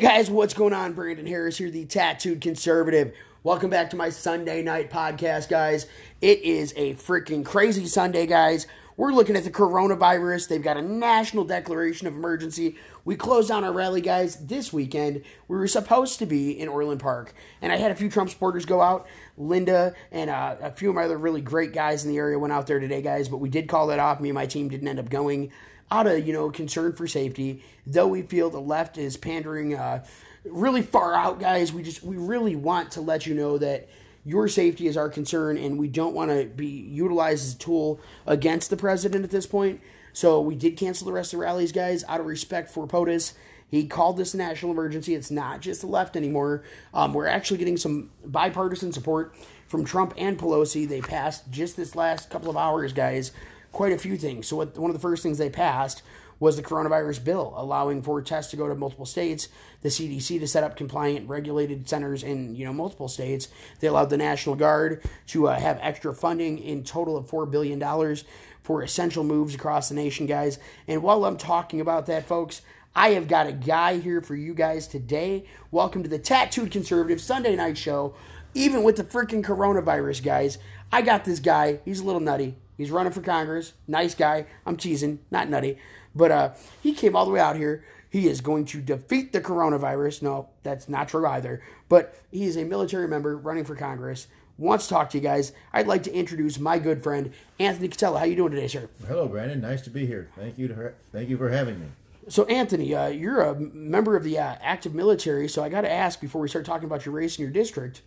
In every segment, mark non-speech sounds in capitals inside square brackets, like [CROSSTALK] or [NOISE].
guys, what's going on? Brandon Harris here, the tattooed conservative. Welcome back to my Sunday night podcast, guys. It is a freaking crazy Sunday, guys. We're looking at the coronavirus. They've got a national declaration of emergency. We closed down our rally, guys, this weekend. We were supposed to be in Orland Park, and I had a few Trump supporters go out. Linda and uh, a few of my other really great guys in the area went out there today, guys, but we did call that off. Me and my team didn't end up going out of you know concern for safety. Though we feel the left is pandering uh, really far out, guys. We just we really want to let you know that your safety is our concern, and we don't want to be utilized as a tool against the president at this point. So we did cancel the rest of the rallies, guys, out of respect for POTUS. He called this a national emergency. It's not just the left anymore. Um, we're actually getting some bipartisan support from Trump and Pelosi. They passed just this last couple of hours, guys, quite a few things. So what, one of the first things they passed was the coronavirus bill, allowing for tests to go to multiple states, the CDC to set up compliant regulated centers in you know multiple states. They allowed the National Guard to uh, have extra funding in total of four billion dollars for essential moves across the nation, guys. And while I'm talking about that, folks, I have got a guy here for you guys today. Welcome to the Tattooed Conservative Sunday Night Show. Even with the freaking coronavirus, guys, I got this guy. He's a little nutty. He's running for Congress. Nice guy. I'm teasing, not nutty. But uh, he came all the way out here. He is going to defeat the coronavirus. No, that's not true either. But he is a military member running for Congress. Wants to talk to you guys. I'd like to introduce my good friend Anthony Catella. How you doing today, sir? Hello, Brandon. Nice to be here. Thank you. To, thank you for having me. So, Anthony, uh, you're a member of the uh, active military. So, I got to ask before we start talking about your race in your district,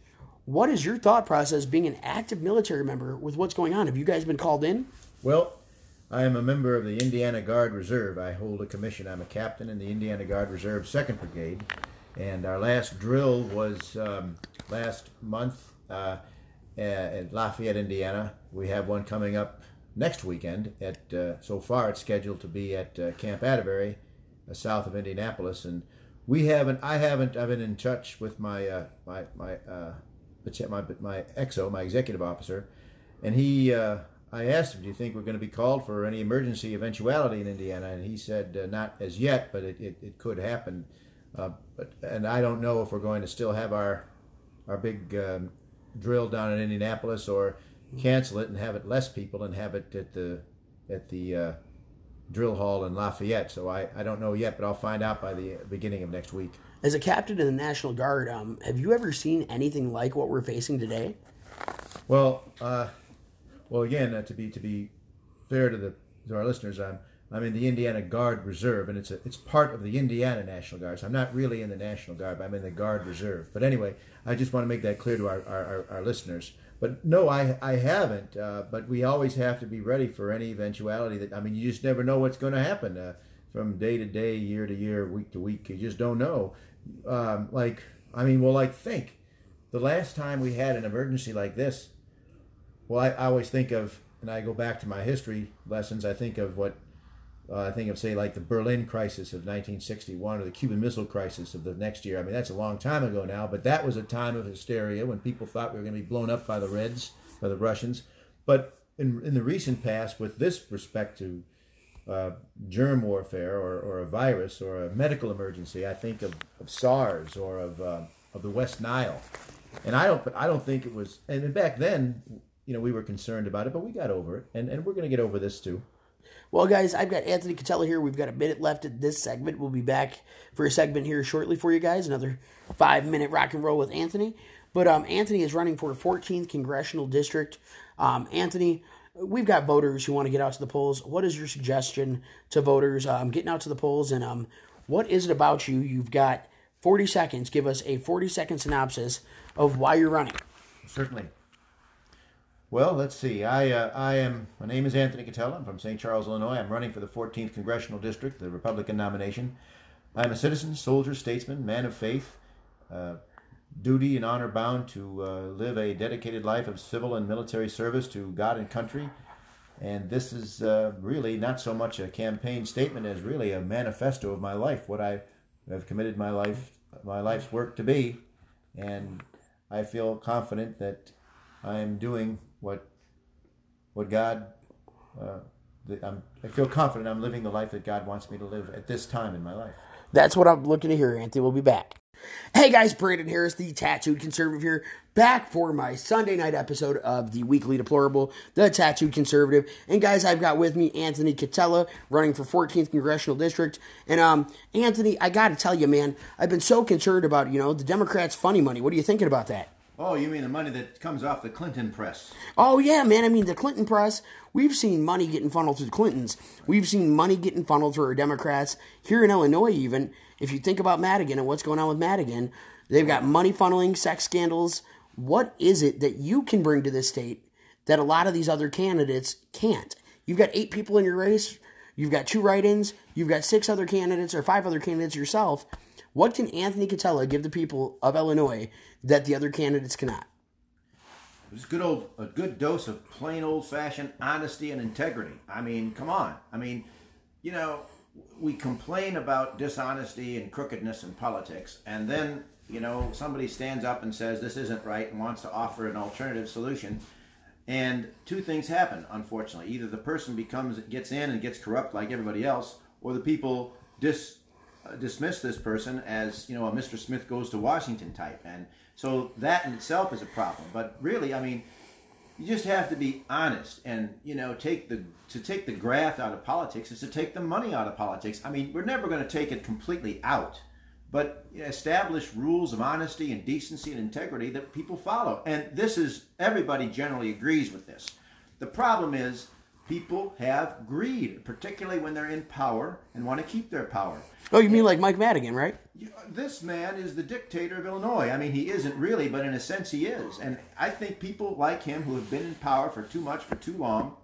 what is your thought process being an active military member with what's going on? Have you guys been called in? Well, I am a member of the Indiana Guard Reserve. I hold a commission. I'm a captain in the Indiana Guard Reserve 2nd Brigade. And our last drill was um, last month uh, at Lafayette, Indiana. We have one coming up next weekend. At uh, So far, it's scheduled to be at uh, Camp Atterbury, uh, south of Indianapolis. And we haven't, I haven't, I've been in touch with my, uh, my, my, uh, my, my EXO, my executive officer, and he I asked him, "Do you think we're going to be called for any emergency eventuality in Indiana?" And he said, uh, "Not as yet, but it, it, it could happen." Uh, but and I don't know if we're going to still have our our big um, drill down in Indianapolis or cancel it and have it less people and have it at the at the uh, drill hall in Lafayette. So I, I don't know yet, but I'll find out by the beginning of next week. As a captain in the National Guard, um, have you ever seen anything like what we're facing today? Well, uh, well, again, uh, to be to be fair to the to our listeners, I'm I'm in the Indiana Guard Reserve, and it's a it's part of the Indiana National Guard. So I'm not really in the National Guard, but I'm in the Guard Reserve. But anyway, I just want to make that clear to our our, our, our listeners. But no, I I haven't. Uh, but we always have to be ready for any eventuality. That I mean, you just never know what's going to happen uh, from day to day, year to year, week to week. You just don't know. Um, like I mean, well, like think the last time we had an emergency like this well, I, I always think of, and I go back to my history lessons. I think of what I think of, say, like the Berlin crisis of 1961 or the Cuban Missile Crisis of the next year. I mean, that's a long time ago now, but that was a time of hysteria when people thought we were going to be blown up by the Reds, by the Russians. But in, in the recent past, with this respect to uh, germ warfare or, or a virus or a medical emergency, I think of, of SARS or of, uh, of the West Nile. And I don't, I don't think it was, and back then, you know, we were concerned about it, but we got over it, and, and we're going to get over this too. Well, guys, I've got Anthony Catella here. We've got a minute left in this segment. We'll be back for a segment here shortly for you guys. Another five minute rock and roll with Anthony. But um, Anthony is running for 14th congressional district. Um, Anthony, we've got voters who want to get out to the polls. What is your suggestion to voters um, getting out to the polls? And um, what is it about you? You've got 40 seconds. Give us a 40 second synopsis of why you're running. Certainly. Well, let's see. I uh, I am. My name is Anthony Catella. I'm from St. Charles, Illinois. I'm running for the 14th congressional district, the Republican nomination. I'm a citizen, soldier, statesman, man of faith, uh, duty and honor bound to uh, live a dedicated life of civil and military service to God and country. And this is uh, really not so much a campaign statement as really a manifesto of my life, what I have committed my life, my life's work to be, and I feel confident that I am doing what what God. Uh, i feel confident I'm living the life that God wants me to live at this time in my life. That's what I'm looking to hear, Anthony. We'll be back. Hey guys, Brandon Harris, the Tattooed Conservative here, back for my Sunday night episode of the Weekly Deplorable, the Tattooed Conservative. And guys, I've got with me Anthony Catella, running for 14th Congressional District. And um, Anthony, I got to tell you, man, I've been so concerned about you know the Democrats' funny money. What are you thinking about that? Oh, you mean the money that comes off the Clinton press? Oh yeah, man. I mean, the Clinton press. We've seen money getting funneled through the Clintons. We've seen money getting funneled through our Democrats here in Illinois. Even if you think about Madigan and what's going on with Madigan, they've got money funneling, sex scandals. What is it that you can bring to this state that a lot of these other candidates can't? You've got eight people in your race. You've got two write-ins. You've got six other candidates or five other candidates yourself. What can Anthony Catella give the people of Illinois that the other candidates cannot? It's a good old a good dose of plain old fashioned honesty and integrity. I mean, come on. I mean, you know, we complain about dishonesty and crookedness in politics, and then you know somebody stands up and says this isn't right and wants to offer an alternative solution. And two things happen, unfortunately. Either the person becomes gets in and gets corrupt like everybody else, or the people dis dismiss this person as you know a Mr. Smith goes to Washington type, and so that in itself is a problem. But really, I mean, you just have to be honest, and you know, take the to take the graft out of politics is to take the money out of politics. I mean, we're never going to take it completely out, but establish rules of honesty and decency and integrity that people follow. And this is everybody generally agrees with this. The problem is people have greed, particularly when they're in power and want to keep their power. Oh, you mean like Mike Madigan, right? This man is the dictator of Illinois. I mean, he isn't really, but in a sense, he is. And I think people like him who have been in power for too much for too long.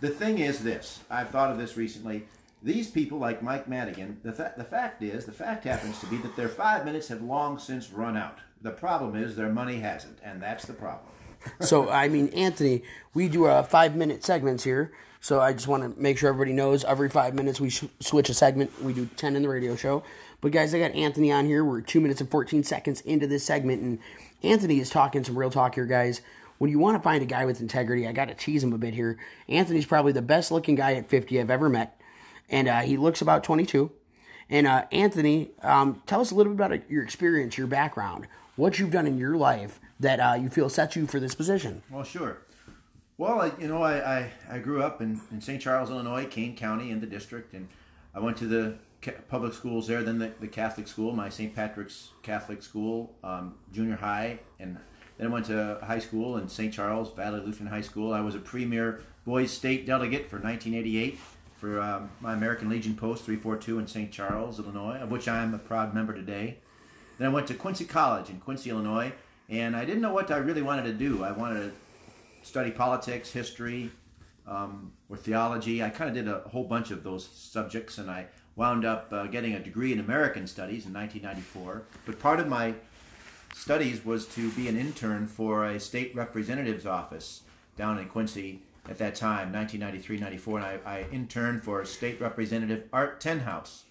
The thing is this I've thought of this recently. These people, like Mike Madigan, the, fa- the fact is, the fact happens to be that their five minutes have long since run out. The problem is their money hasn't, and that's the problem. So, I mean, Anthony, we do a five minute segments here. So I just want to make sure everybody knows every five minutes we sh- switch a segment. We do 10 in the radio show. But guys, I got Anthony on here. We're two minutes and 14 seconds into this segment. And Anthony is talking some real talk here, guys. When you want to find a guy with integrity, I got to tease him a bit here. Anthony's probably the best looking guy at 50 I've ever met. And uh, he looks about 22. And uh, Anthony, um, tell us a little bit about your experience, your background, what you've done in your life that uh, you feel sets you for this position. Well, sure. Well, I, you know, I, I, I grew up in, in St. Charles, Illinois, Kane County, in the district, and I went to the public schools there, then the, the Catholic school, my St. Patrick's Catholic school, um, junior high, and then I went to high school in St. Charles, Valley Lutheran High School. I was a premier boys state delegate for 1988 for um, my American Legion Post 342 in St. Charles, Illinois, of which I am a proud member today. Then I went to Quincy College in Quincy, Illinois, and I didn't know what I really wanted to do. I wanted to study politics, history, um, or theology. I kind of did a whole bunch of those subjects, and I wound up uh, getting a degree in American Studies in 1994. But part of my studies was to be an intern for a state representative's office down in Quincy at that time, 1993-94, and I, I interned for State Representative Art Tenhouse.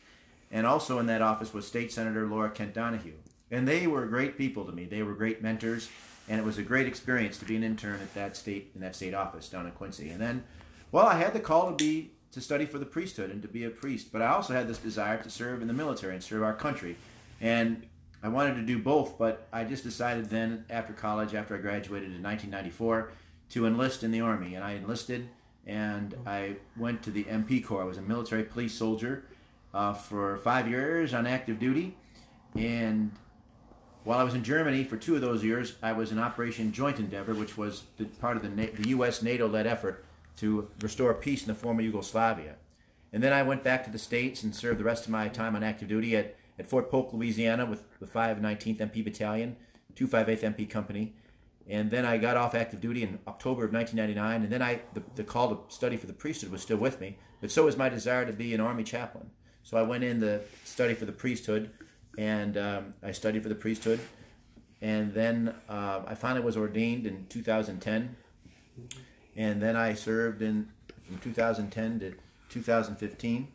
And also in that office was State Senator Laura Kent Donahue. And they were great people to me. They were great mentors and it was a great experience to be an intern at that state in that state office down in Quincy. And then, well, I had the call to be to study for the priesthood and to be a priest, but I also had this desire to serve in the military and serve our country, and I wanted to do both. But I just decided then, after college, after I graduated in 1994, to enlist in the army, and I enlisted and I went to the MP Corps. I was a military police soldier uh, for five years on active duty, and while I was in Germany for two of those years, I was in Operation Joint Endeavor, which was the, part of the, the U.S. NATO-led effort to restore peace in the former Yugoslavia. And then I went back to the States and served the rest of my time on active duty at, at Fort Polk, Louisiana with the 519th MP Battalion, 258th MP Company. And then I got off active duty in October of 1999. And then I the, the call to study for the priesthood was still with me, but so was my desire to be an Army chaplain. So I went in to study for the priesthood and um, I studied for the priesthood. And then uh, I finally was ordained in 2010. And then I served in from 2010 to 2015.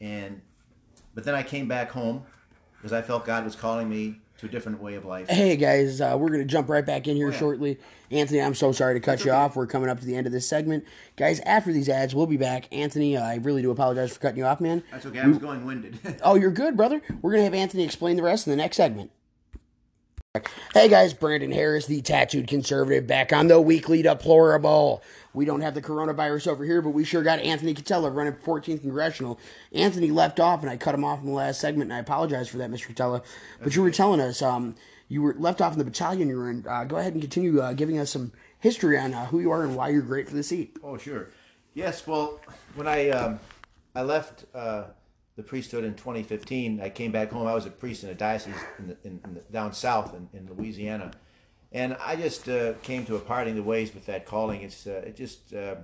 And but then I came back home because I felt God was calling me to a different way of life. Hey guys, uh, we're gonna jump right back in here Oh, yeah. shortly. Anthony, I'm so sorry to cut you okay. off. We're coming up to the end of this segment, guys. After these ads, we'll be back. Anthony, uh, I really do apologize for cutting you off, man. That's okay. I was going winded. [LAUGHS] Oh, you're good, brother. We're gonna have Anthony explain the rest in the next segment. Hey guys, Brandon Harris, the tattooed conservative, back on the weekly deplorable. We don't have the coronavirus over here, but we sure got Anthony Catella running 14th congressional. Anthony left off, and I cut him off in the last segment, and I apologize for that, Mr. Catella. But you were telling us um, you were left off in the battalion you were in. Uh, go ahead and continue uh, giving us some history on uh, who you are and why you're great for the seat. Oh, sure. Yes. Well, when I um, I left uh, the priesthood in 2015, I came back home. I was a priest in a diocese in the, in, in the, down south in, in Louisiana, and I just uh, came to a parting of the ways with that calling. It's uh, it just uh,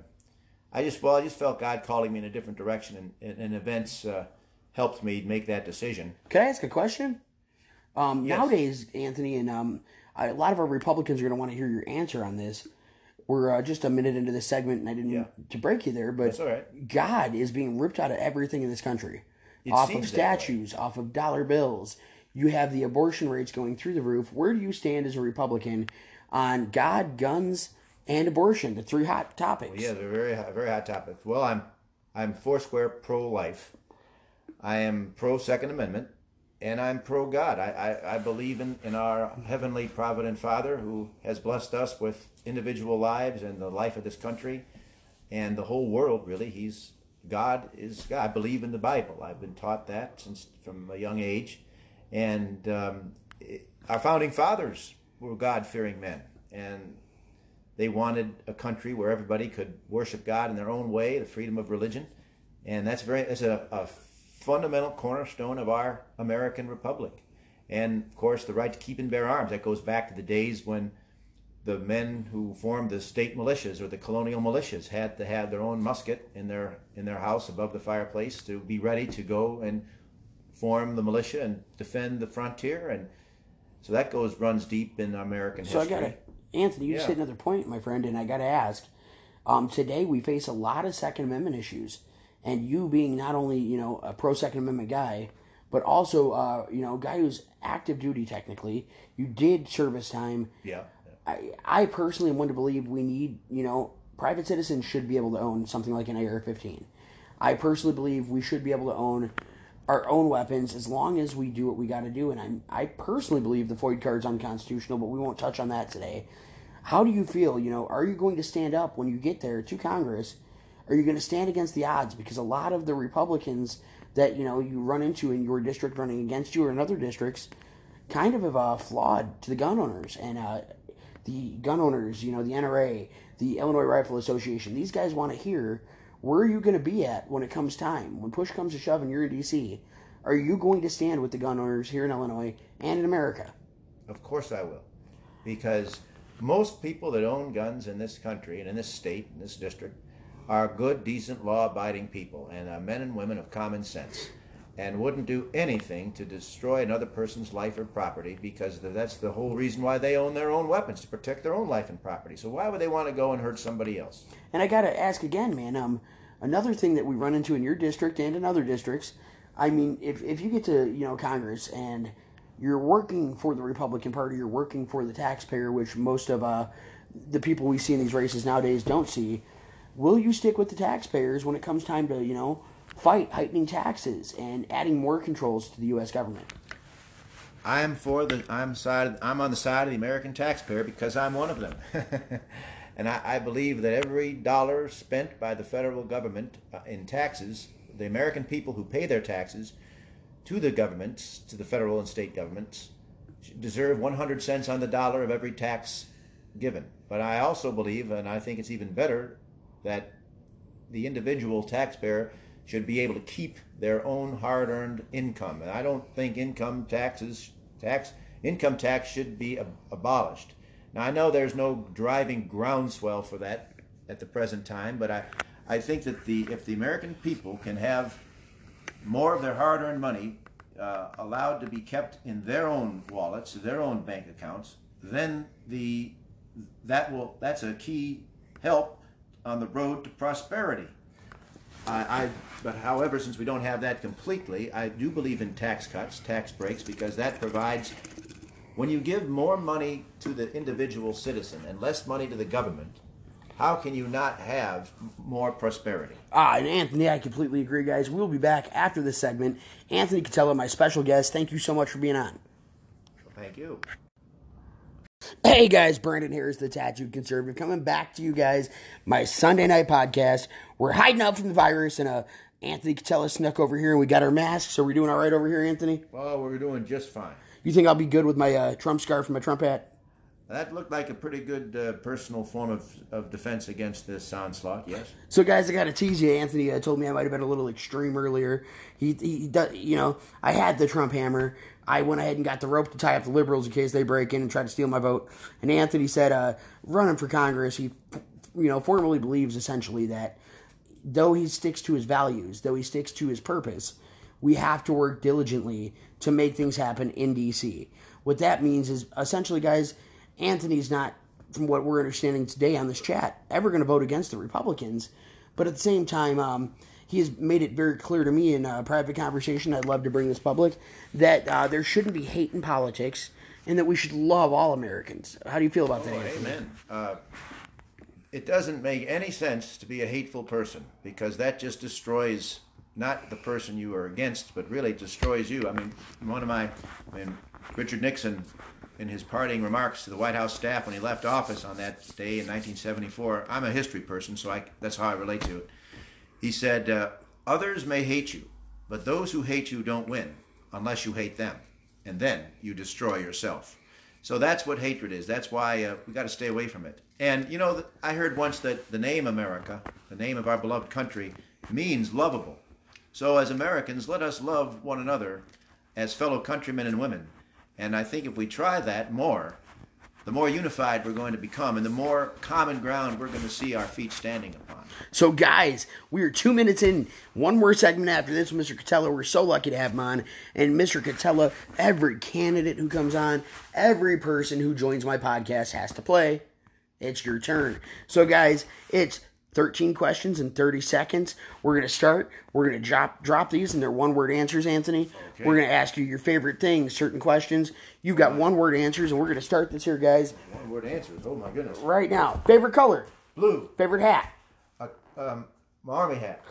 I just well I just felt God calling me in a different direction, and, and, and events uh, helped me make that decision. Can I ask a question? Um, Yes. Nowadays, Anthony, and um, I- a lot of our Republicans are going to want to hear your answer on this. We're uh, just a minute into this segment, and I didn't Yeah. mean to break you there, but That's all right. God is being ripped out of everything in this country, It off of seems that way. statues, off of dollar bills. You have the abortion rates going through the roof. Where do you stand as a Republican on God, guns, and abortion? The three hot topics. Yeah, they're very hot, very hot topic. Well, I'm I'm foursquare pro life. I am pro Second Amendment, and I'm pro God. I, I, I believe in, in our heavenly provident Father who has blessed us with individual lives and the life of this country and the whole world. Really, He's God is God. I believe in the Bible. I've been taught that since from a young age, and um, it- our founding fathers were God fearing men, and they wanted a country where everybody could worship God in their own way, the freedom of religion, and that's very that's a, a fundamental cornerstone of our American republic. And of course, the right to keep and bear arms. That goes back to the days when the men who formed the state militias or the colonial militias had to have their own musket in their in their house above the fireplace to be ready to go and form the militia and defend the frontier. And so that goes runs deep in American So I history. got to, Anthony, you just hit another point, my friend, and I got to ask. Um, today we face a lot of Second Amendment issues, and you being not only you know a pro Second Amendment guy, but also uh, you know a guy who's active duty technically. You did service time. yeah. I, I personally one to believe we need, you know, private citizens should be able to own something like an AR-15. I personally believe we should be able to own our own weapons as long as we do what we got to do. And I'm, I personally believe the FOID card's unconstitutional, but we won't touch on that today. How do you feel? You know, are you going to stand up when you get there to Congress? Are you going to stand against the odds? Because a lot of the Republicans that you know you run into in your district running against you or in other districts kind of have uh, flawed to the gun owners and uh, the gun owners, you know, the NRA, the Illinois Rifle Association. These guys want to hear where are you going to be at when it comes time? When push comes to shove and you're in D.C., are you going to stand with the gun owners here in Illinois and in America? Of course I will. Because most people that own guns in this country and in this state, in this district, are good, decent, law abiding people and are men and women of common sense and wouldn't do anything to destroy another person's life or property because that's the whole reason why they own their own weapons to protect their own life and property. So why would they want to go and hurt somebody else? And I got to ask again, man. Um, another thing that we run into in your district and in other districts. I mean, if if you get to you know Congress and you're working for the Republican Party, you're working for the taxpayer, which most of uh, the people we see in these races nowadays don't see. Will you stick with the taxpayers when it comes time to you know fight heightening taxes and adding more controls to the U.S. government? I'm for the I'm side I'm on the side of the American taxpayer because I'm one of them. [LAUGHS] and I, I believe that every dollar spent by the federal government uh, in taxes, the American people who pay their taxes to the governments, to the federal and state governments, deserve 100 cents on the dollar of every tax given. But I also believe, and I think it's even better, that the individual taxpayer should be able to keep their own hard-earned income. And I don't think income taxes tax income tax should be ab- abolished. Now I know there's no driving groundswell for that at the present time, but I I think that the if the American people can have more of their hard-earned money uh, allowed to be kept in their own wallets, their own bank accounts, then the that will that's a key help on the road to prosperity. I, I but however, since we don't have that completely, I do believe in tax cuts, tax breaks, because that provides when you give more money to the individual citizen and less money to the government, how can you not have more prosperity? Ah, and Anthony, I completely agree, guys. We'll be back after this segment. Anthony Catella, my special guest. Thank you so much for being on. Thank you. Hey guys, Brandon here is the Tattooed Conservative coming back to you guys. My Sunday night podcast. We're hiding out from the virus, and uh, Anthony Catella snuck over here, and we got our masks. So we're doing all right over here, Anthony. Well, we're doing just fine. You think I'll be good with my uh, Trump scarf and my Trump hat? That looked like a pretty good uh, personal form of, of defense against this onslaught. Yes. So, guys, I got to tease you. Anthony uh, told me I might have been a little extreme earlier. He, he, does, you know, I had the Trump hammer. I went ahead and got the rope to tie up the liberals in case they break in and try to steal my vote. And Anthony said, uh, running for Congress, he, you know, formally believes essentially that though he sticks to his values, though he sticks to his purpose, we have to work diligently to make things happen in D.C. What that means is essentially, guys Anthony's not, from what we're understanding today on this chat, ever going to vote against the Republicans. But at the same time, um, he has made it very clear to me in a private conversation. I'd love to bring this public that uh, there shouldn't be hate in politics, and that we should love all Americans. How do you feel about that? Oh, amen. Uh, it doesn't make any sense to be a hateful person because that just destroys not the person you are against, but really destroys you. I mean, one of my, I mean, Richard Nixon in his parting remarks to the White House staff when he left office on that day in 1974. I'm a history person, so I, that's how I relate to it. He said, uh, Others may hate you, but those who hate you don't win unless you hate them. And then you destroy yourself. So that's what hatred is. That's why uh, we got to stay away from it. And you know, I heard once that the name America, the name of our beloved country, means lovable. So as Americans, let us love one another as fellow countrymen and women. And I think if we try that more, the more unified we're going to become and the more common ground we're going to see our feet standing upon. So, guys, we are two minutes in. One more segment after this Mr. Catella. We're so lucky to have him on. And Mr. Catella, every candidate who comes on, every person who joins my podcast has to play. It's your turn. So, guys, it's 13 questions in 30 seconds. We're going to start. We're going to drop drop these and they're one word answers, Anthony. Okay. We're going to ask you your favorite things, certain questions. You've got one word answers, and we're going to start this here, guys. One word answers. Oh, my goodness. Right now. Favorite color? Blue. Favorite hat? Uh, um, my army hat.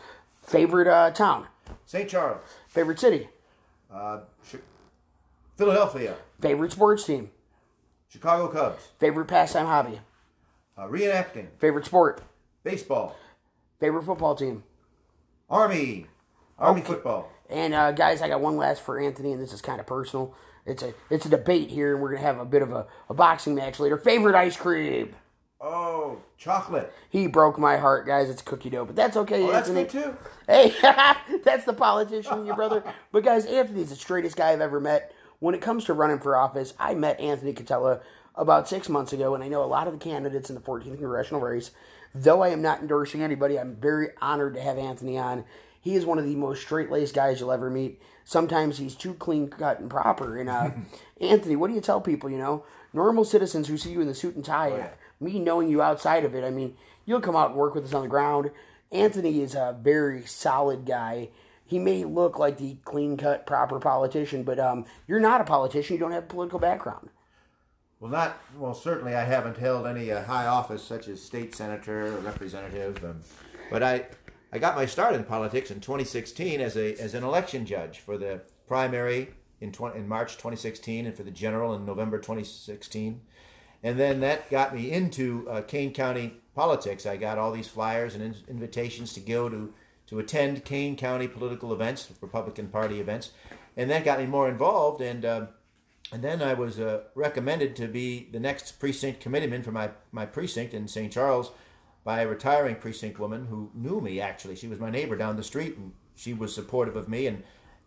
Favorite uh, town? St. Charles. Favorite city? Uh, Philadelphia. Favorite sports team? Chicago Cubs. Favorite pastime hobby? Uh, reenacting. Favorite sport? Baseball. Favorite football team? Army. Army okay. football. And uh, guys, I got one last for Anthony, and this is kind of personal. It's a it's a debate here, and we're gonna have a bit of a, a boxing match later. Favorite ice cream? Oh, chocolate. He broke my heart, guys. It's cookie dough, but that's okay. Oh, Anthony. that's me too. Hey, [LAUGHS] that's the politician, your brother. [LAUGHS] But guys, Anthony's the straightest guy I've ever met. When it comes to running for office, I met Anthony Catella about six months ago, and I know a lot of the candidates in the 14th congressional race. Though I am not endorsing anybody, I'm very honored to have Anthony on. He is one of the most straight laced guys you'll ever meet. Sometimes he's too clean cut and proper. And uh, [LAUGHS] Anthony, what do you tell people? You know, normal citizens who see you in the suit and tie, oh, yeah. me knowing you outside of it, I mean, you'll come out and work with us on the ground. Anthony is a very solid guy. He may look like the clean cut, proper politician, but um, you're not a politician. You don't have a political background. Well, not well. Certainly, I haven't held any uh, high office such as state senator or representative, um, but I I got my start in politics in 2016 as a as an election judge for the primary in 20, in March 2016 and for the general in November 2016, and then that got me into uh, Kane County politics. I got all these flyers and in- invitations to go to to attend Kane County political events, Republican Party events, and that got me more involved and. Uh, and then I was uh, recommended to be the next precinct committeeman for my, my precinct in St. Charles by a retiring precinct woman who knew me actually. She was my neighbor down the street and she was supportive of me and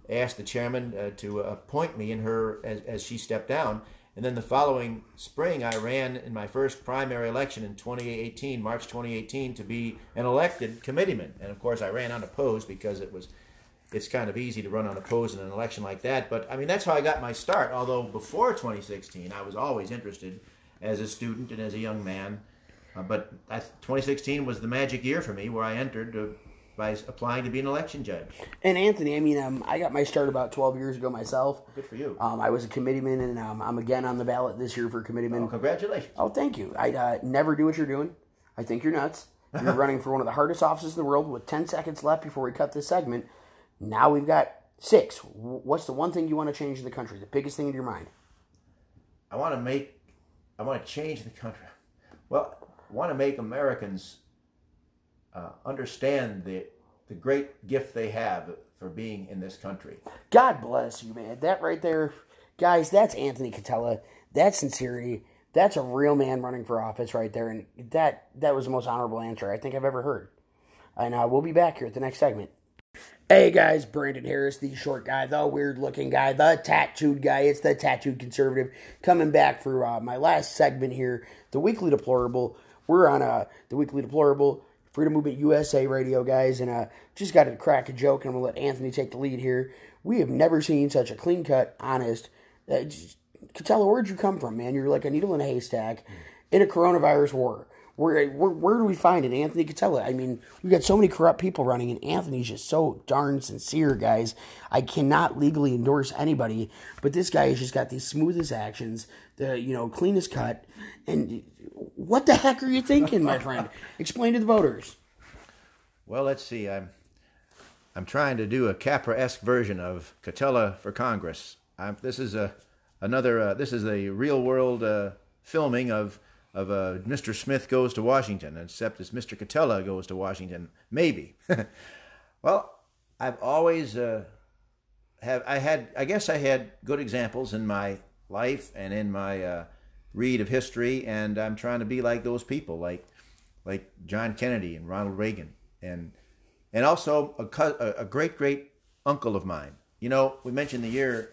asked the chairman uh, to appoint me in her as, as she stepped down. And then the following spring, I ran in my first primary election in 2018, March 2018, to be an elected committeeman. And of course, I ran unopposed because it was it's kind of easy to run unopposed in an election like that. But I mean, that's how I got my start. Although before 2016, I was always interested as a student and as a young man. Uh, but 2016 was the magic year for me, where I entered uh, by applying to be an election judge. And Anthony, I mean, um, I got my start about 12 years ago myself. Good for you. Um, I was a committeeman, and um, I'm again on the ballot this year for committeeman. Well, congratulations. Oh, thank you. I uh, never do what you're doing. I think you're nuts. You're [LAUGHS] running for one of the hardest offices in the world with 10 seconds left before we cut this segment. Now we've got six. What's the one thing you want to change in the country? The biggest thing in your mind? I want to make, I want to change the country. Well, I want to make Americans uh, understand the the great gift they have for being in this country. God bless you, man. That right there, guys, that's Anthony Catella. That's sincerity. That's a real man running for office right there. And that that was the most honorable answer I think I've ever heard. And uh, we'll be back here at the next segment. Hey guys, Brandon Harris, the short guy, the weird looking guy, the tattooed guy. It's the tattooed conservative coming back for uh, my last segment here, the weekly deplorable. We're on uh, the weekly deplorable Freedom Movement USA radio, guys, and uh, just got to crack a joke, and I'm gonna let Anthony take the lead here. We have never seen such a clean cut, honest. Uh, Catella, where'd you come from, man? You're like a needle in a haystack in a coronavirus war. Where, where, where do we find it? Anthony Catella. I mean, we've got so many corrupt people running, and Anthony's just so darn sincere, guys. I cannot legally endorse anybody, but this guy has just got the smoothest actions, the you know cleanest cut. And what the heck are you thinking, my friend? [LAUGHS] Explain to the voters. Well, let's see. I'm I'm trying to do a Capra-esque version of Catella for Congress. I'm, this is a another. Uh, this is a real world uh, filming of of uh, Mr. Smith goes to Washington, except it's Mr. Catella goes to Washington. Maybe. [LAUGHS] well, I've always uh, have. I had. I guess I had good examples in my life and in my uh, read of history, and I'm trying to be like those people, like like John Kennedy and Ronald Reagan, and and also a, a, a great great uncle of mine. You know, we mentioned the year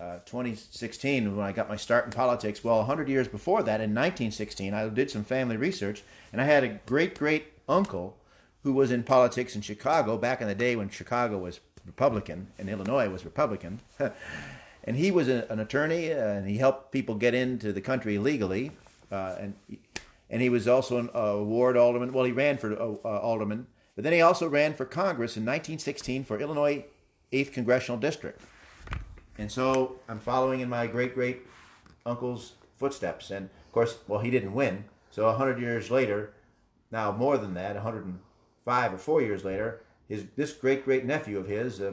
uh, 2016 when I got my start in politics. Well, 100 years before that, in 1916, I did some family research, and I had a great great uncle who was in politics in Chicago back in the day when Chicago was Republican and Illinois was Republican. [LAUGHS] and he was a, an attorney, uh, and he helped people get into the country legally. Uh, and and he was also an, a ward alderman. Well, he ran for uh, uh, alderman, but then he also ran for Congress in 1916 for Illinois 8th Congressional District. And so I'm following in my great great uncle's footsteps. And of course, well, he didn't win. So 100 years later, now more than that, 105 or four years later, his this great great nephew of his uh,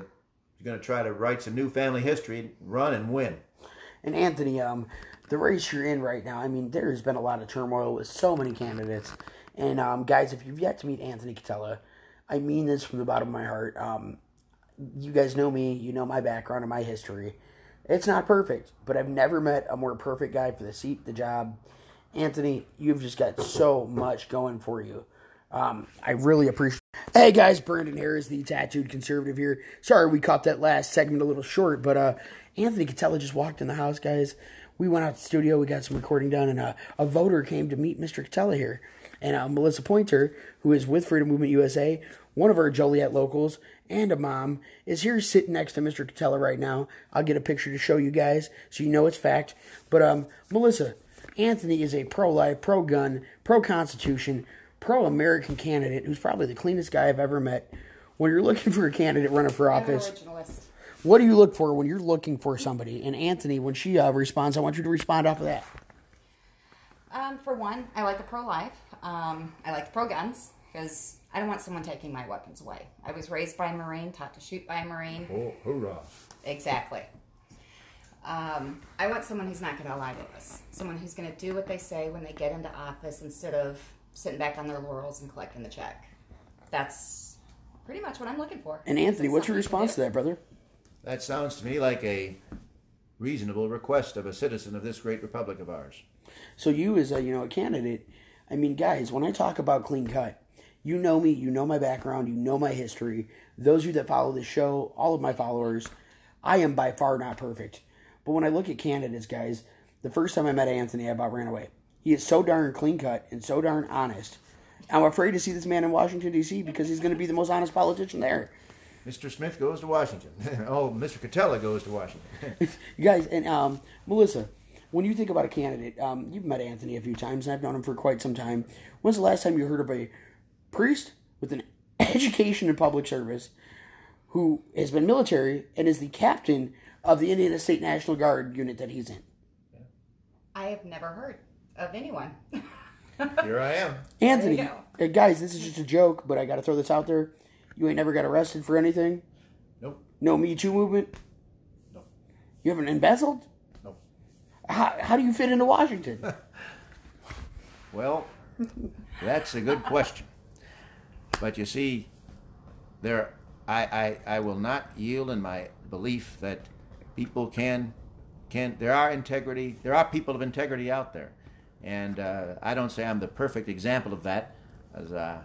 is going to try to write some new family history, run and win. And Anthony, um, the race you're in right now, I mean, there has been a lot of turmoil with so many candidates. And um, guys, if you've yet to meet Anthony Catella, I mean this from the bottom of my heart. Um, you guys know me, you know my background and my history. It's not perfect, but I've never met a more perfect guy for the seat, the job. Anthony, you've just got so much going for you. Um, I really appreciate. Hey guys, Brandon Harris, the tattooed conservative here. Sorry we caught that last segment a little short, but uh, Anthony Catella just walked in the house, guys. We went out to the studio, we got some recording done, and uh, a voter came to meet Mr. Catella here. And uh, Melissa Pointer, who is with Freedom Movement USA, one of our Joliet locals, and a mom, is here sitting next to Mr. Catella right now. I'll get a picture to show you guys so you know it's fact. But um, Melissa, Anthony is a pro-life, pro-gun, pro-constitution, pro-American candidate who's probably the cleanest guy I've ever met. When you're looking for a candidate running for office, what do you look for when you're looking for somebody? And Anthony, when she uh, responds, I want you to respond off of that. Um, for one, I like the pro life. Um, I like the pro guns because I don't want someone taking my weapons away. I was raised by a Marine, taught to shoot by a Marine. Oh, hoorah! Exactly. Um, I want someone who's not going to lie to us. Someone who's going to do what they say when they get into office instead of sitting back on their laurels and collecting the check. That's pretty much what I'm looking for. And Anthony, what's your response to that? that, brother? That sounds to me like a reasonable request of a citizen of this great republic of ours. So you, as a you know a candidate, I mean, guys, when I talk about clean cut, you know me, you know my background, you know my history. Those of you that follow the show, all of my followers, I am by far not perfect. But when I look at candidates, guys, the first time I met Anthony, I about ran away. He is so darn clean cut and so darn honest. I'm afraid to see this man in Washington D.C. because he's going to be the most honest politician there. Mr. Smith goes to Washington. [LAUGHS] oh, Mr. Catella goes to Washington. [LAUGHS] [LAUGHS] You guys, and um, Melissa, when you think about a candidate, um, you've met Anthony a few times, and I've known him for quite some time. When's the last time you heard of a priest with an [LAUGHS] education in public service, who has been military and is the captain of the Indiana State National Guard unit that he's in. I have never heard of anyone. [LAUGHS] Here I am. Anthony, There you go. uh, guys, this is just a joke, but I got to throw this out there. You ain't never got arrested for anything. Nope. No Me Too movement. Nope. You haven't embezzled. How, how do you fit into Washington? [LAUGHS] Well, that's a good question. But you see, there, I, I, I will not yield in my belief that people can, can. There are integrity. There are people of integrity out there, and uh, I don't say I'm the perfect example of that, as, uh,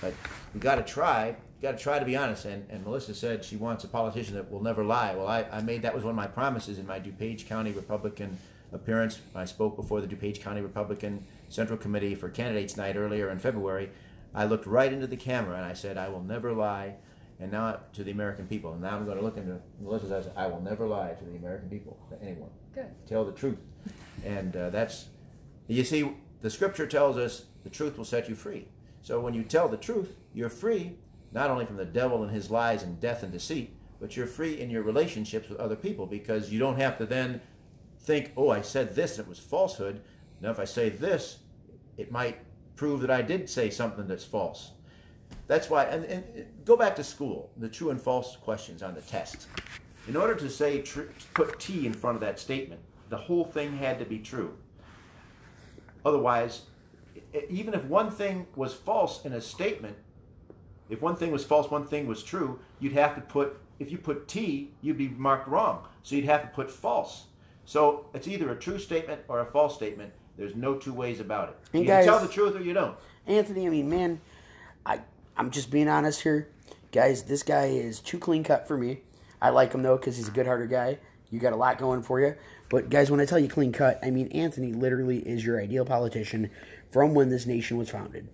but we got to try. Got to try to be honest. And, and Melissa said she wants a politician that will never lie. Well, I, I made that was one of my promises in my DuPage County Republican appearance. I spoke before the DuPage County Republican Central Committee for Candidates Night earlier in February. I looked right into the camera and I said, I will never lie. And now to the American people. And now I'm going to look into Melissa's eyes. I will never lie to the American people, to anyone. Good. Tell the truth. And uh, that's, you see, the scripture tells us the truth will set you free. So when you tell the truth, you're free not only from the devil and his lies and death and deceit, but you're free in your relationships with other people because you don't have to then think, oh, I said this and it was falsehood. Now, if I say this, it might prove that I did say something that's false. That's why, and, and go back to school, the true and false questions on the test. In order to say, put T in front of that statement, the whole thing had to be true. Otherwise, even if one thing was false in a statement, if one thing was false, one thing was true, you'd have to put, if you put T, you'd be marked wrong. So you'd have to put false. So it's either a true statement or a false statement. There's no two ways about it. And you guys- tell the truth or you don't. Anthony, I mean, man, I I'm just being honest here, guys. This guy is too clean cut for me. I like him though because he's a good-hearted guy. You got a lot going for you. But guys, when I tell you clean cut, I mean Anthony literally is your ideal politician from when this nation was founded.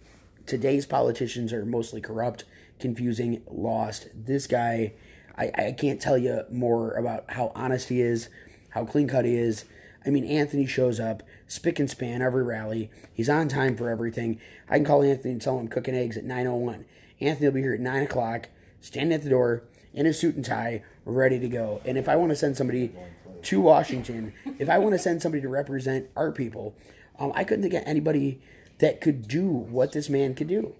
Today's politicians are mostly corrupt, confusing, lost. This guy, I, I can't tell you more about how honest he is, how clean cut he is. I mean, Anthony shows up, spick and span every rally. He's on time for everything. I can call Anthony and tell him I'm cooking eggs at 9.01. Anthony will be here at 9 o'clock, standing at the door, in a suit and tie, ready to go. And if I want to send somebody to Washington, if I want to send somebody to represent our people, um, I couldn't think of anybody that could do what this man could do.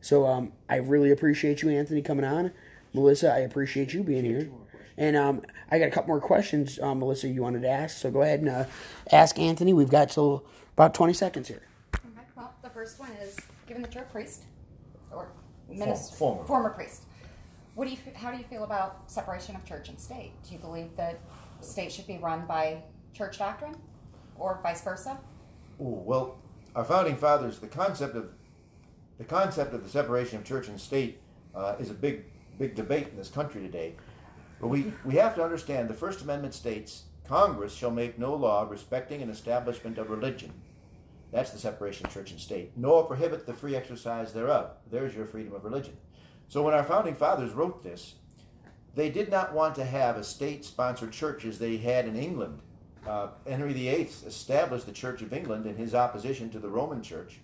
So um, I really appreciate you, Anthony, coming on. Melissa, I appreciate you being here. And um, I got a couple more questions, um, Melissa, you wanted to ask. So go ahead and uh, ask Anthony. We've got till about 20 seconds here. Okay, well, the first one is given that you're a priest or minister, former. priest. What do you? How do you feel about separation of church and state? Do you believe that state should be run by church doctrine, or vice versa? Ooh, well, our founding fathers, the concept of the concept of the separation of church and state uh, is a big, big debate in this country today. But we, we have to understand the First Amendment states Congress shall make no law respecting an establishment of religion. That's the separation of church and state. Nor prohibit the free exercise thereof. There's your freedom of religion. So when our founding fathers wrote this, they did not want to have a state-sponsored church as they had in England. Uh, Henry VIII established the Church of England in his opposition to the Roman Church,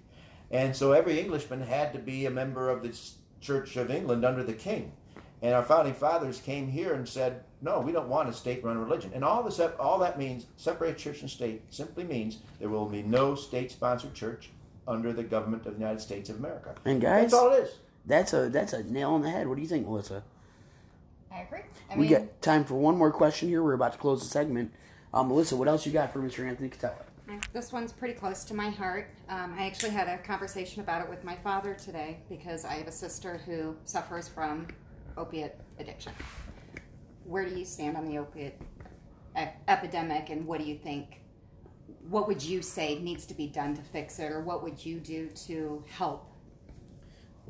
and so every Englishman had to be a member of the Church of England under the King. And our founding fathers came here and said, "No, we don't want a state-run religion." And all the sep- all that means, separate church and state, simply means there will be no state-sponsored church under the government of the United States of America. And guys- that's all it is. That's a that's a nail on the head. What do you think, Melissa? I agree. I We mean, got time for one more question here. We're about to close the segment. Um, Melissa, what else you got for Mr. Anthony Catella? This one's pretty close to my heart. Um, I actually had a conversation about it with my father today because I have a sister who suffers from opiate addiction. Where do you stand on the opiate e- epidemic, and what do you think? What would you say needs to be done to fix it, or what would you do to help?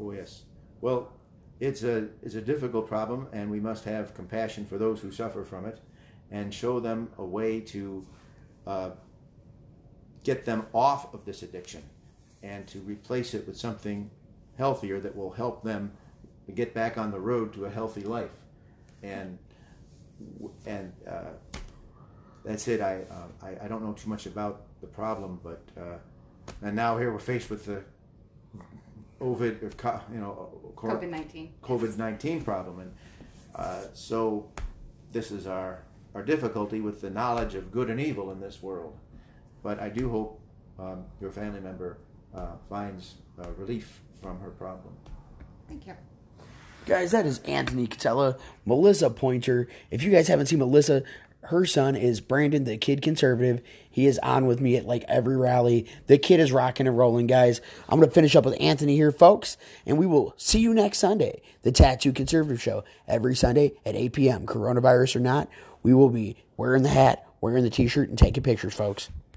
Oh yes. Well, it's a it's a difficult problem, and we must have compassion for those who suffer from it, and show them a way to uh, get them off of this addiction, and to replace it with something healthier that will help them get back on the road to a healthy life, and and uh, that's it. I, uh, I I don't know too much about the problem, but uh, and now here we're faced with the COVID, or, you know, cor- COVID nineteen. COVID nineteen problem, and uh, so this is our our difficulty with the knowledge of good and evil in this world. But I do hope um, your family member uh, finds uh, relief from her problem. Thank you. Guys, that is Anthony Catella, Melissa Pointer. If you guys haven't seen Melissa, her son is Brandon, the kid conservative. He is on with me at like every rally. The kid is rocking and rolling, guys. I'm going to finish up with Anthony here, folks, and we will see you next Sunday. The Tattoo Conservative Show every Sunday at 8 p.m. Coronavirus or not, we will be wearing the hat, wearing the t shirt, and taking pictures, folks.